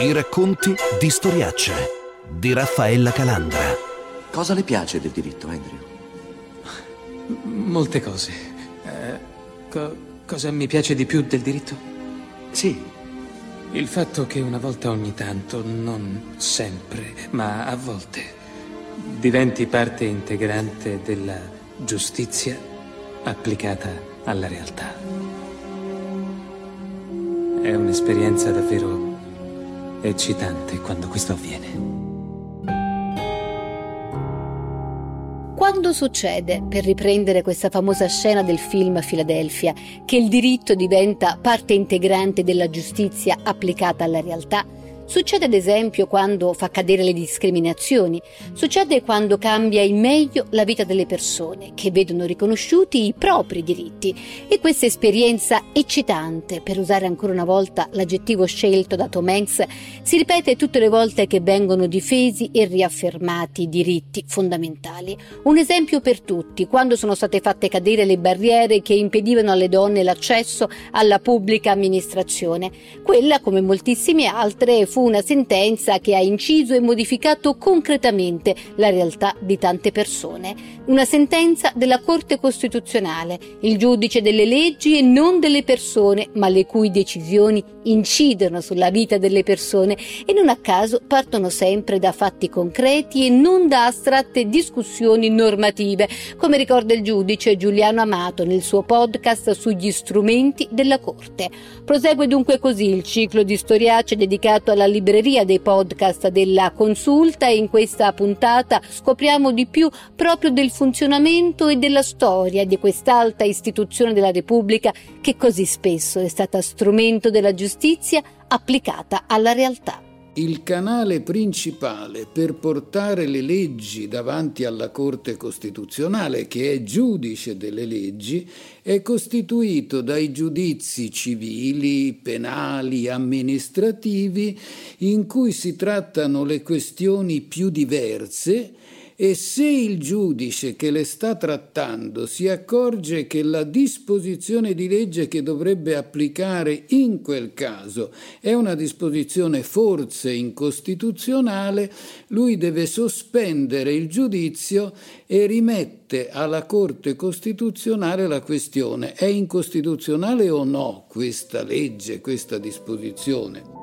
I racconti di Storiacce di Raffaella Calandra. Cosa le piace del diritto, Andrew? Molte cose. Eh, co- cosa mi piace di più del diritto? Sì. Il fatto che una volta ogni tanto, non sempre, ma a volte, diventi parte integrante della giustizia applicata alla realtà. È un'esperienza davvero eccitante quando questo avviene. Quando succede, per riprendere questa famosa scena del film Philadelphia, che il diritto diventa parte integrante della giustizia applicata alla realtà? Succede ad esempio quando fa cadere le discriminazioni, succede quando cambia in meglio la vita delle persone che vedono riconosciuti i propri diritti e questa esperienza eccitante, per usare ancora una volta l'aggettivo scelto da Tom Hanks, si ripete tutte le volte che vengono difesi e riaffermati i diritti fondamentali. Un esempio per tutti, quando sono state fatte cadere le barriere che impedivano alle donne l'accesso alla pubblica amministrazione. Quella, come moltissime altre, fu una sentenza che ha inciso e modificato concretamente la realtà di tante persone. Una sentenza della Corte Costituzionale, il giudice delle leggi e non delle persone, ma le cui decisioni incidono sulla vita delle persone e non a caso partono sempre da fatti concreti e non da astratte discussioni normative, come ricorda il giudice Giuliano Amato nel suo podcast sugli strumenti della Corte. Prosegue dunque così il ciclo di storiacce dedicato alla libreria dei podcast della consulta e in questa puntata scopriamo di più proprio del funzionamento e della storia di quest'alta istituzione della Repubblica che così spesso è stata strumento della giustizia applicata alla realtà. Il canale principale per portare le leggi davanti alla Corte Costituzionale, che è giudice delle leggi, è costituito dai giudizi civili, penali, amministrativi, in cui si trattano le questioni più diverse e se il giudice che le sta trattando si accorge che la disposizione di legge che dovrebbe applicare in quel caso è una disposizione forse incostituzionale, lui deve sospendere il giudizio e rimette alla Corte Costituzionale la questione è incostituzionale o no questa legge, questa disposizione.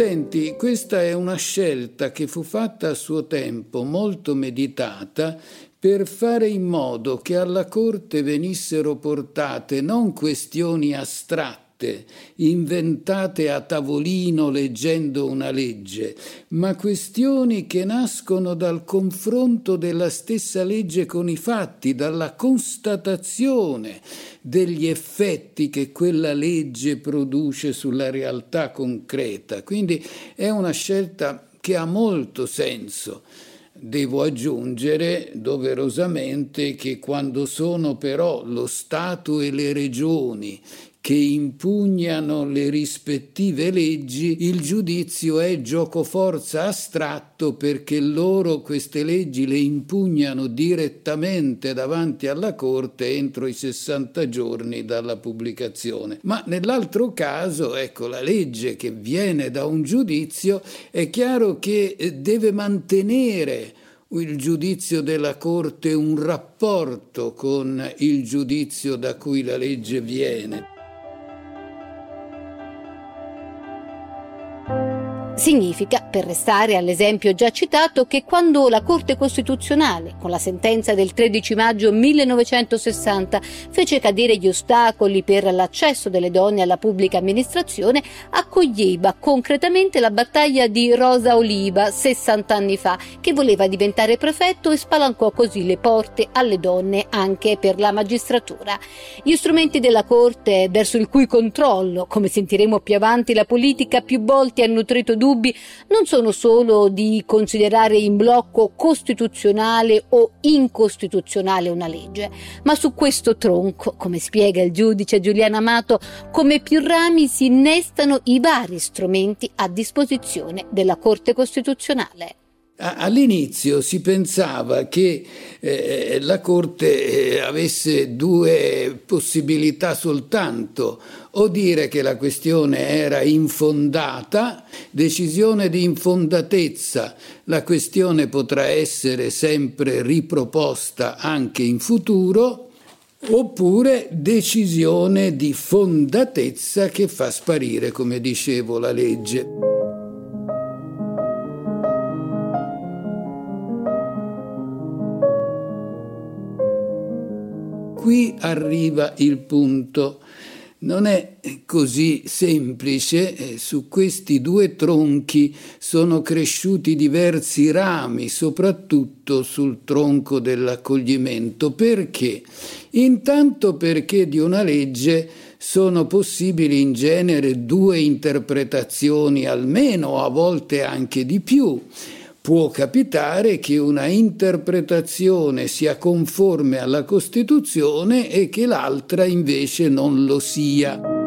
Attenti, questa è una scelta che fu fatta a suo tempo, molto meditata, per fare in modo che alla Corte venissero portate non questioni astratte, fatte, inventate a tavolino leggendo una legge, ma questioni che nascono dal confronto della stessa legge con i fatti, dalla constatazione degli effetti che quella legge produce sulla realtà concreta. Quindi è una scelta che ha molto senso. Devo aggiungere doverosamente che quando sono però lo Stato e le regioni che impugnano le rispettive leggi, il giudizio è giocoforza astratto perché loro queste leggi le impugnano direttamente davanti alla Corte entro i 60 giorni dalla pubblicazione. Ma nell'altro caso, ecco, la legge che viene da un giudizio è chiaro che eh, deve mantenere il giudizio della Corte un rapporto con il giudizio da cui la legge viene. Significa, per restare all'esempio già citato, che quando la Corte Costituzionale, con la sentenza del 13 maggio 1960, fece cadere gli ostacoli per l'accesso delle donne alla pubblica amministrazione, accoglieva concretamente la battaglia di Rosa Oliva 60 anni fa, che voleva diventare prefetto e spalancò così le porte alle donne anche per la magistratura. Gli strumenti della Corte, verso il cui controllo, come sentiremo più avanti, la politica più volte ha nutrito dubbi, dubbi non sono solo di considerare in blocco costituzionale o incostituzionale una legge, ma su questo tronco, come spiega il giudice Giuliano Amato, come più rami si innestano i vari strumenti a disposizione della Corte Costituzionale. All'inizio si pensava che eh, la Corte eh, avesse due possibilità soltanto, o dire che la questione era infondata, decisione di infondatezza, la questione potrà essere sempre riproposta anche in futuro, oppure decisione di fondatezza che fa sparire, come dicevo, la legge. Qui arriva il punto. Non è così semplice, eh, su questi due tronchi sono cresciuti diversi rami, soprattutto sul tronco dell'accoglimento. Perché? Intanto perché di una legge sono possibili in genere due interpretazioni almeno, a volte anche di più può capitare che una interpretazione sia conforme alla Costituzione e che l'altra invece non lo sia.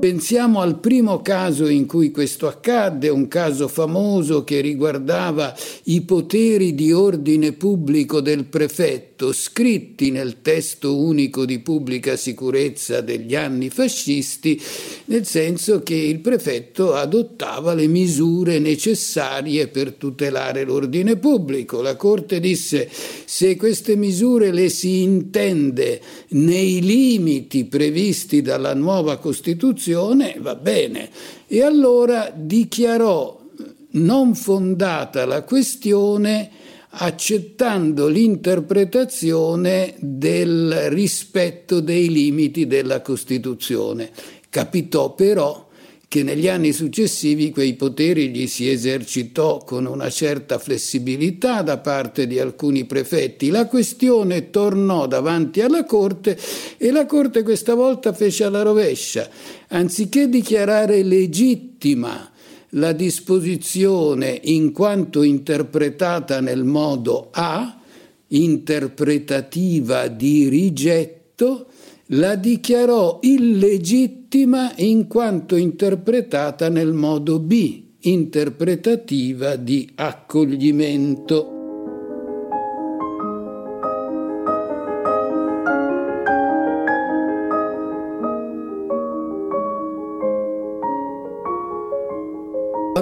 Pensiamo al primo caso in cui questo accadde, un caso famoso che riguardava i poteri di ordine pubblico del prefetto detto scritti nel testo unico di pubblica sicurezza degli anni fascisti, nel senso che il prefetto adottava le misure necessarie per tutelare l'ordine pubblico. La Corte disse se queste misure le si intende nei limiti previsti dalla nuova Costituzione, va bene. E allora dichiarò non fondata la questione accettando l'interpretazione del rispetto dei limiti della Costituzione. Capitò però che negli anni successivi quei poteri gli si esercitò con una certa flessibilità da parte di alcuni prefetti. La questione tornò davanti alla Corte e la Corte questa volta fece alla rovescia. Anziché dichiarare legittima la disposizione in quanto interpretata nel modo A, interpretativa di rigetto, la dichiarò illegittima in quanto interpretata nel modo B, interpretativa di accoglimento.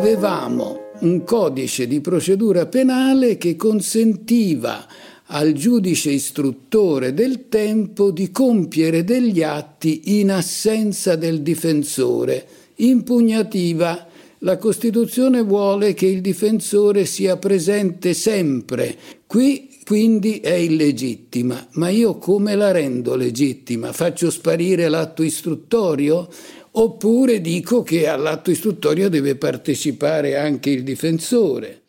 Avevamo un codice di procedura penale che consentiva al giudice istruttore del tempo di compiere degli atti in assenza del difensore. Impugnativa. La Costituzione vuole che il difensore sia presente sempre. Qui quindi è illegittima. Ma io come la rendo legittima? Faccio sparire l'atto istruttorio? Oppure dico che all'atto istruttorio deve partecipare anche il difensore.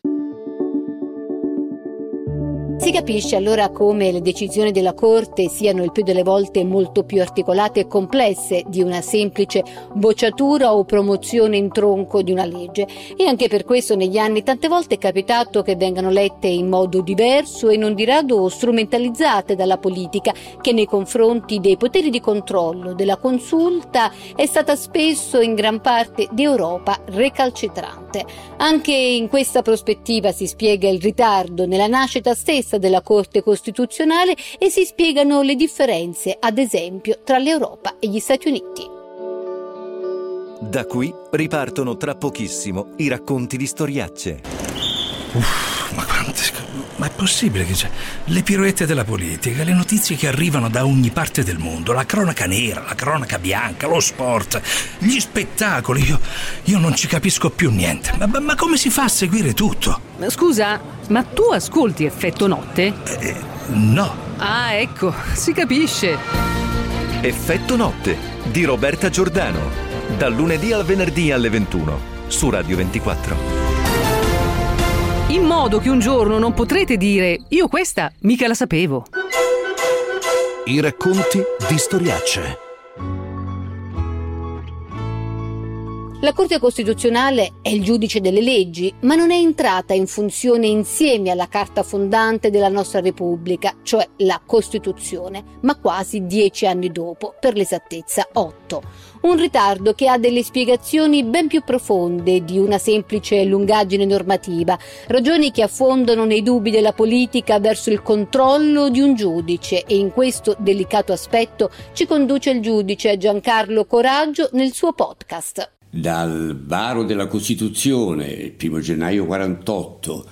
Si capisce allora come le decisioni della Corte siano il più delle volte molto più articolate e complesse di una semplice bocciatura o promozione in tronco di una legge e anche per questo negli anni tante volte è capitato che vengano lette in modo diverso e non di rado strumentalizzate dalla politica che nei confronti dei poteri di controllo della consulta è stata spesso in gran parte d'Europa recalcitrante. Anche in questa prospettiva si spiega il ritardo nella nascita stessa della Corte Costituzionale e si spiegano le differenze, ad esempio, tra l'Europa e gli Stati Uniti. Da qui ripartono tra pochissimo i racconti di storiacce. Uff, ma è possibile che c'è... Le piroette della politica, le notizie che arrivano da ogni parte del mondo, la cronaca nera, la cronaca bianca, lo sport, gli spettacoli, io, io non ci capisco più niente. Ma, ma, come si fa a seguire tutto? Scusa, ma tu ascolti Effetto Notte? Eh, no. Ah, ecco, si capisce. Effetto Notte di Roberta Giordano. Dal lunedì al venerdì alle 21 su Radio 24 in modo che un giorno non potrete dire io questa mica la sapevo. I racconti di storiacce. La Corte Costituzionale è il giudice delle leggi, ma non è entrata in funzione insieme alla Carta fondante della nostra Repubblica, cioè la Costituzione, ma quasi dieci anni dopo, per l'esattezza otto. Un ritardo che ha delle spiegazioni ben più profonde di una semplice lungaggine normativa, ragioni che affondano nei dubbi della politica verso il controllo di un giudice e in questo delicato aspetto ci conduce il giudice Giancarlo Coraggio nel suo podcast dal varo della Costituzione, il primo gennaio 48,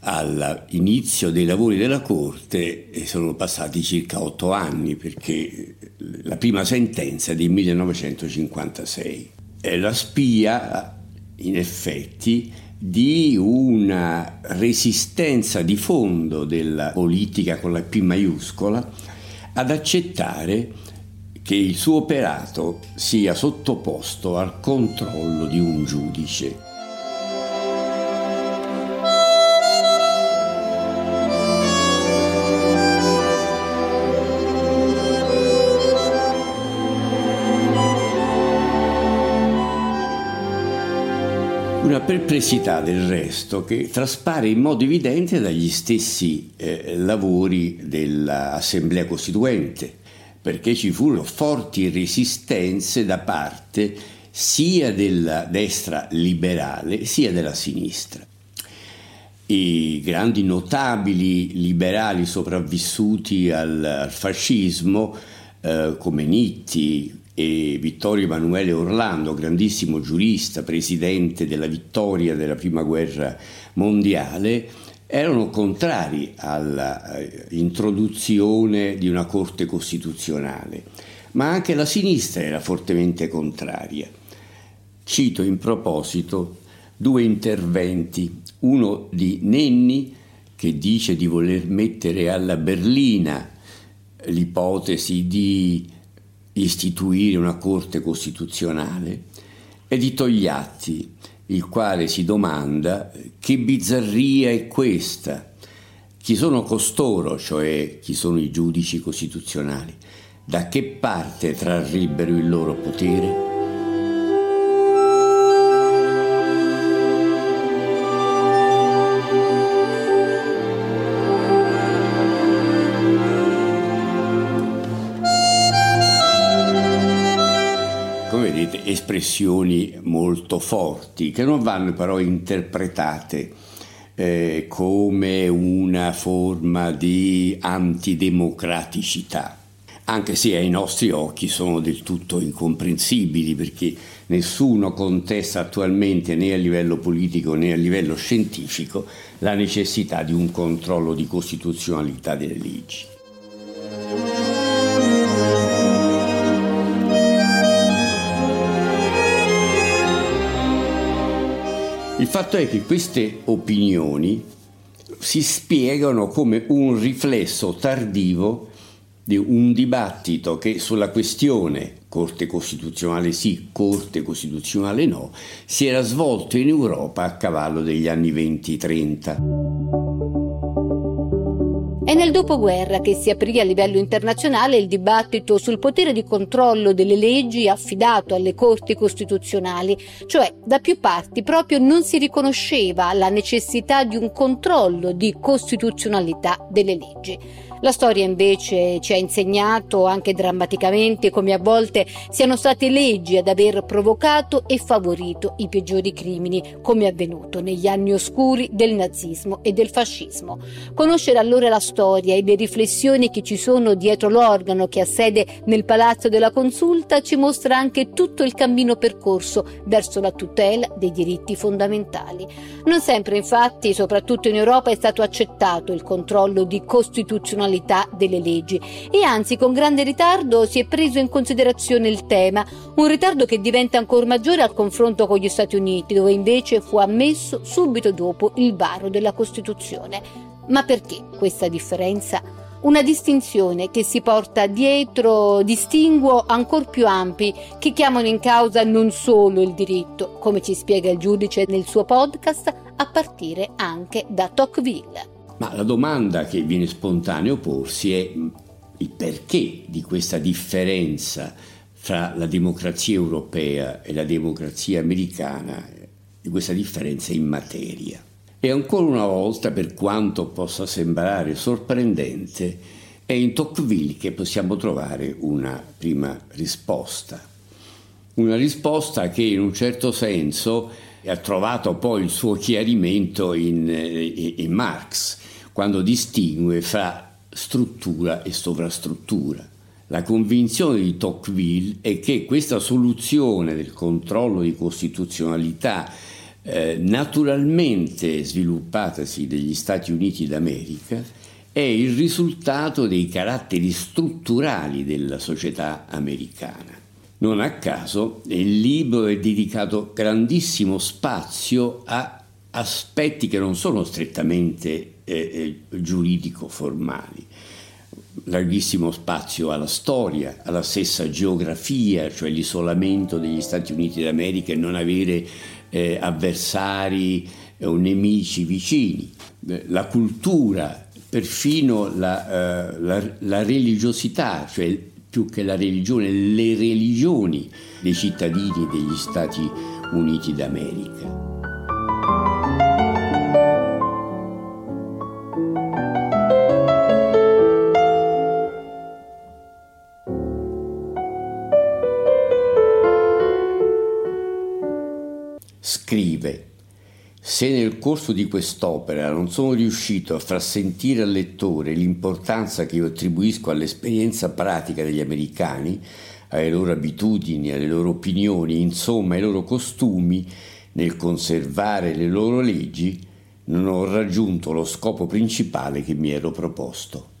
all'inizio dei lavori della Corte sono passati circa otto anni perché la prima sentenza è del 1956. È la spia, in effetti, di una resistenza di fondo della politica con la P maiuscola ad accettare che il suo operato sia sottoposto al controllo di un giudice. Una perplessità del resto che traspare in modo evidente dagli stessi eh, lavori dell'Assemblea Costituente perché ci furono forti resistenze da parte sia della destra liberale sia della sinistra. I grandi notabili liberali sopravvissuti al, fascismo, eh, come Nitti e Vittorio Emanuele Orlando, grandissimo giurista, presidente della vittoria della prima guerra mondiale, erano contrari all'introduzione di una Corte Costituzionale, ma anche la sinistra era fortemente contraria. Cito in proposito due interventi, uno di Nenni che dice di voler mettere alla berlina l'ipotesi di istituire una Corte Costituzionale e di Togliatti il quale si domanda che bizzarria è questa? Chi sono costoro, cioè chi sono i giudici costituzionali? Da che parte trarrebbero il loro potere? Espressioni molto forti che non vanno però interpretate eh, come una forma di antidemocraticità, anche se ai nostri occhi sono del tutto incomprensibili perché nessuno contesta attualmente né a livello politico né a livello scientifico la necessità di un controllo di costituzionalità delle leggi. Fatto è che queste opinioni si spiegano come un riflesso tardivo di un dibattito che sulla questione Corte Costituzionale sì, Corte Costituzionale no, si era svolto in Europa a cavallo degli anni 20-30. È nel dopoguerra che si aprì a livello internazionale il dibattito sul potere di controllo delle leggi affidato alle corti costituzionali, cioè da più parti proprio non si riconosceva la necessità di un controllo di costituzionalità delle leggi. La storia invece ci ha insegnato anche drammaticamente come a volte siano state leggi ad aver provocato e favorito i peggiori crimini, come è avvenuto negli anni oscuri del nazismo e del fascismo. Conoscere allora la storia e le riflessioni che ci sono dietro l'organo che ha sede nel Palazzo della Consulta ci mostra anche tutto il cammino percorso verso la tutela dei diritti fondamentali. Non sempre infatti, soprattutto in Europa, è stato accettato il controllo di costituzionalità delle leggi e anzi con grande ritardo si è preso in considerazione il tema, un ritardo che diventa ancora maggiore al confronto con gli Stati Uniti, dove invece fu ammesso subito dopo il varo della Costituzione. Ma perché questa differenza? Una distinzione che si porta dietro distinguo ancora più ampi che chiamano in causa non solo il diritto, come ci spiega il giudice nel suo podcast, a partire anche da Tocqueville. Ma la domanda che viene spontaneo porsi è il perché di questa differenza fra la democrazia europea e la democrazia americana, di questa differenza in materia. E ancora una volta, per quanto possa sembrare sorprendente, è in Tocqueville che possiamo trovare una prima risposta. Una risposta che in un certo senso ha trovato poi il suo chiarimento in, in, in Marx, quando distingue fra struttura e sovrastruttura. La convinzione di Tocqueville è che questa soluzione del controllo di costituzionalità eh, naturalmente sviluppatasi negli Stati Uniti d'America è il risultato dei caratteri strutturali della società americana. Non a caso il libro è dedicato grandissimo spazio a aspetti che non sono strettamente eh, eh giuridico-formali, larghissimo spazio alla storia, alla stessa geografia, cioè l'isolamento degli Stati Uniti d'America e non avere eh, avversari o nemici vicini, eh, la cultura, perfino la, uh, la, la religiosità, cioè più che la religione, le religioni dei cittadini degli Stati Uniti d'America. Scrive se nel corso di quest'opera non sono riuscito a far sentire al lettore l'importanza che io attribuisco all'esperienza pratica degli americani, alle loro abitudini, alle loro opinioni, insomma ai loro costumi, nel conservare le loro leggi, non ho raggiunto lo scopo principale che mi ero proposto.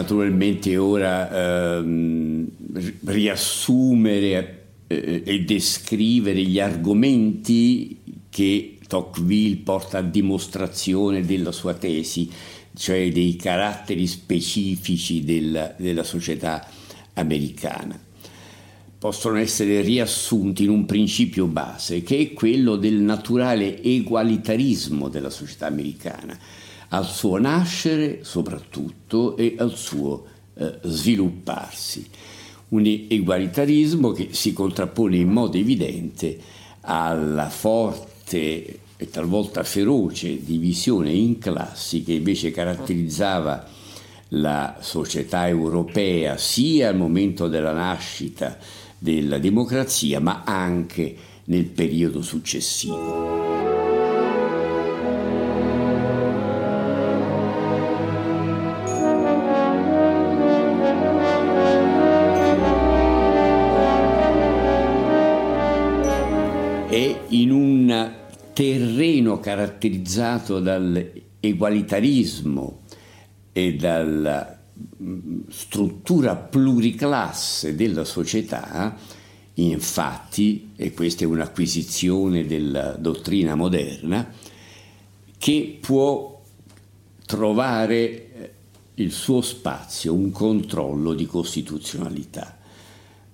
Naturalmente ora ehm, riassumere eh, e descrivere gli argomenti che Tocqueville porta a dimostrazione della sua tesi, cioè dei caratteri specifici della, della società americana. Possono essere riassunti in un principio base che è quello del naturale egualitarismo della società americana al suo nascere soprattutto e al suo eh, svilupparsi. Un egualitarismo che si contrappone in modo evidente alla forte e talvolta feroce divisione in classi che invece caratterizzava la società europea sia al momento della nascita della democrazia ma anche nel periodo successivo. Terreno caratterizzato dall'egualitarismo e dalla mm, struttura pluriclasse della società, infatti, e questa è un'acquisizione della dottrina moderna, che può trovare eh, il suo spazio, un controllo di costituzionalità,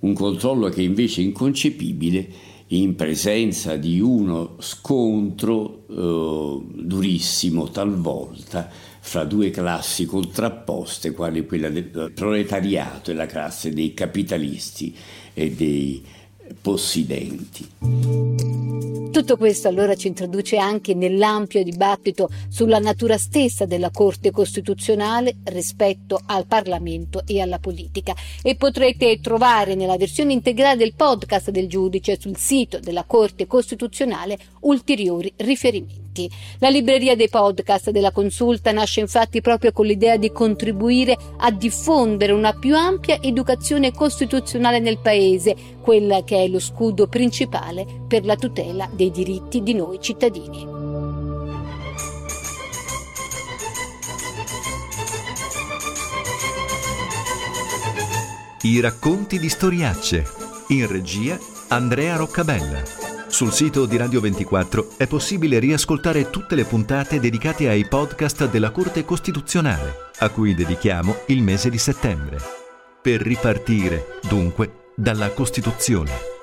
un controllo che invece è inconcepibile in presenza di uno scontro eh, durissimo talvolta fra due classi contrapposte, quali quella del proletariato e la classe dei capitalisti e dei possidenti. Tutto questo allora ci introduce anche nell'ampio dibattito sulla natura stessa della Corte Costituzionale rispetto al Parlamento e alla politica e potrete trovare nella versione integrale del podcast del giudice sul sito della Corte Costituzionale ulteriori riferimenti avanti. La libreria dei podcast della consulta nasce infatti proprio con l'idea di contribuire a diffondere una più ampia educazione costituzionale nel Paese, quella che è lo scudo principale per la tutela dei diritti di noi cittadini. I racconti di storiacce. In regia Andrea Roccabella. Sul sito di Radio 24 è possibile riascoltare tutte le puntate dedicate ai podcast della Corte Costituzionale, a cui dedichiamo il mese di settembre. Per ripartire, dunque, dalla Costituzione.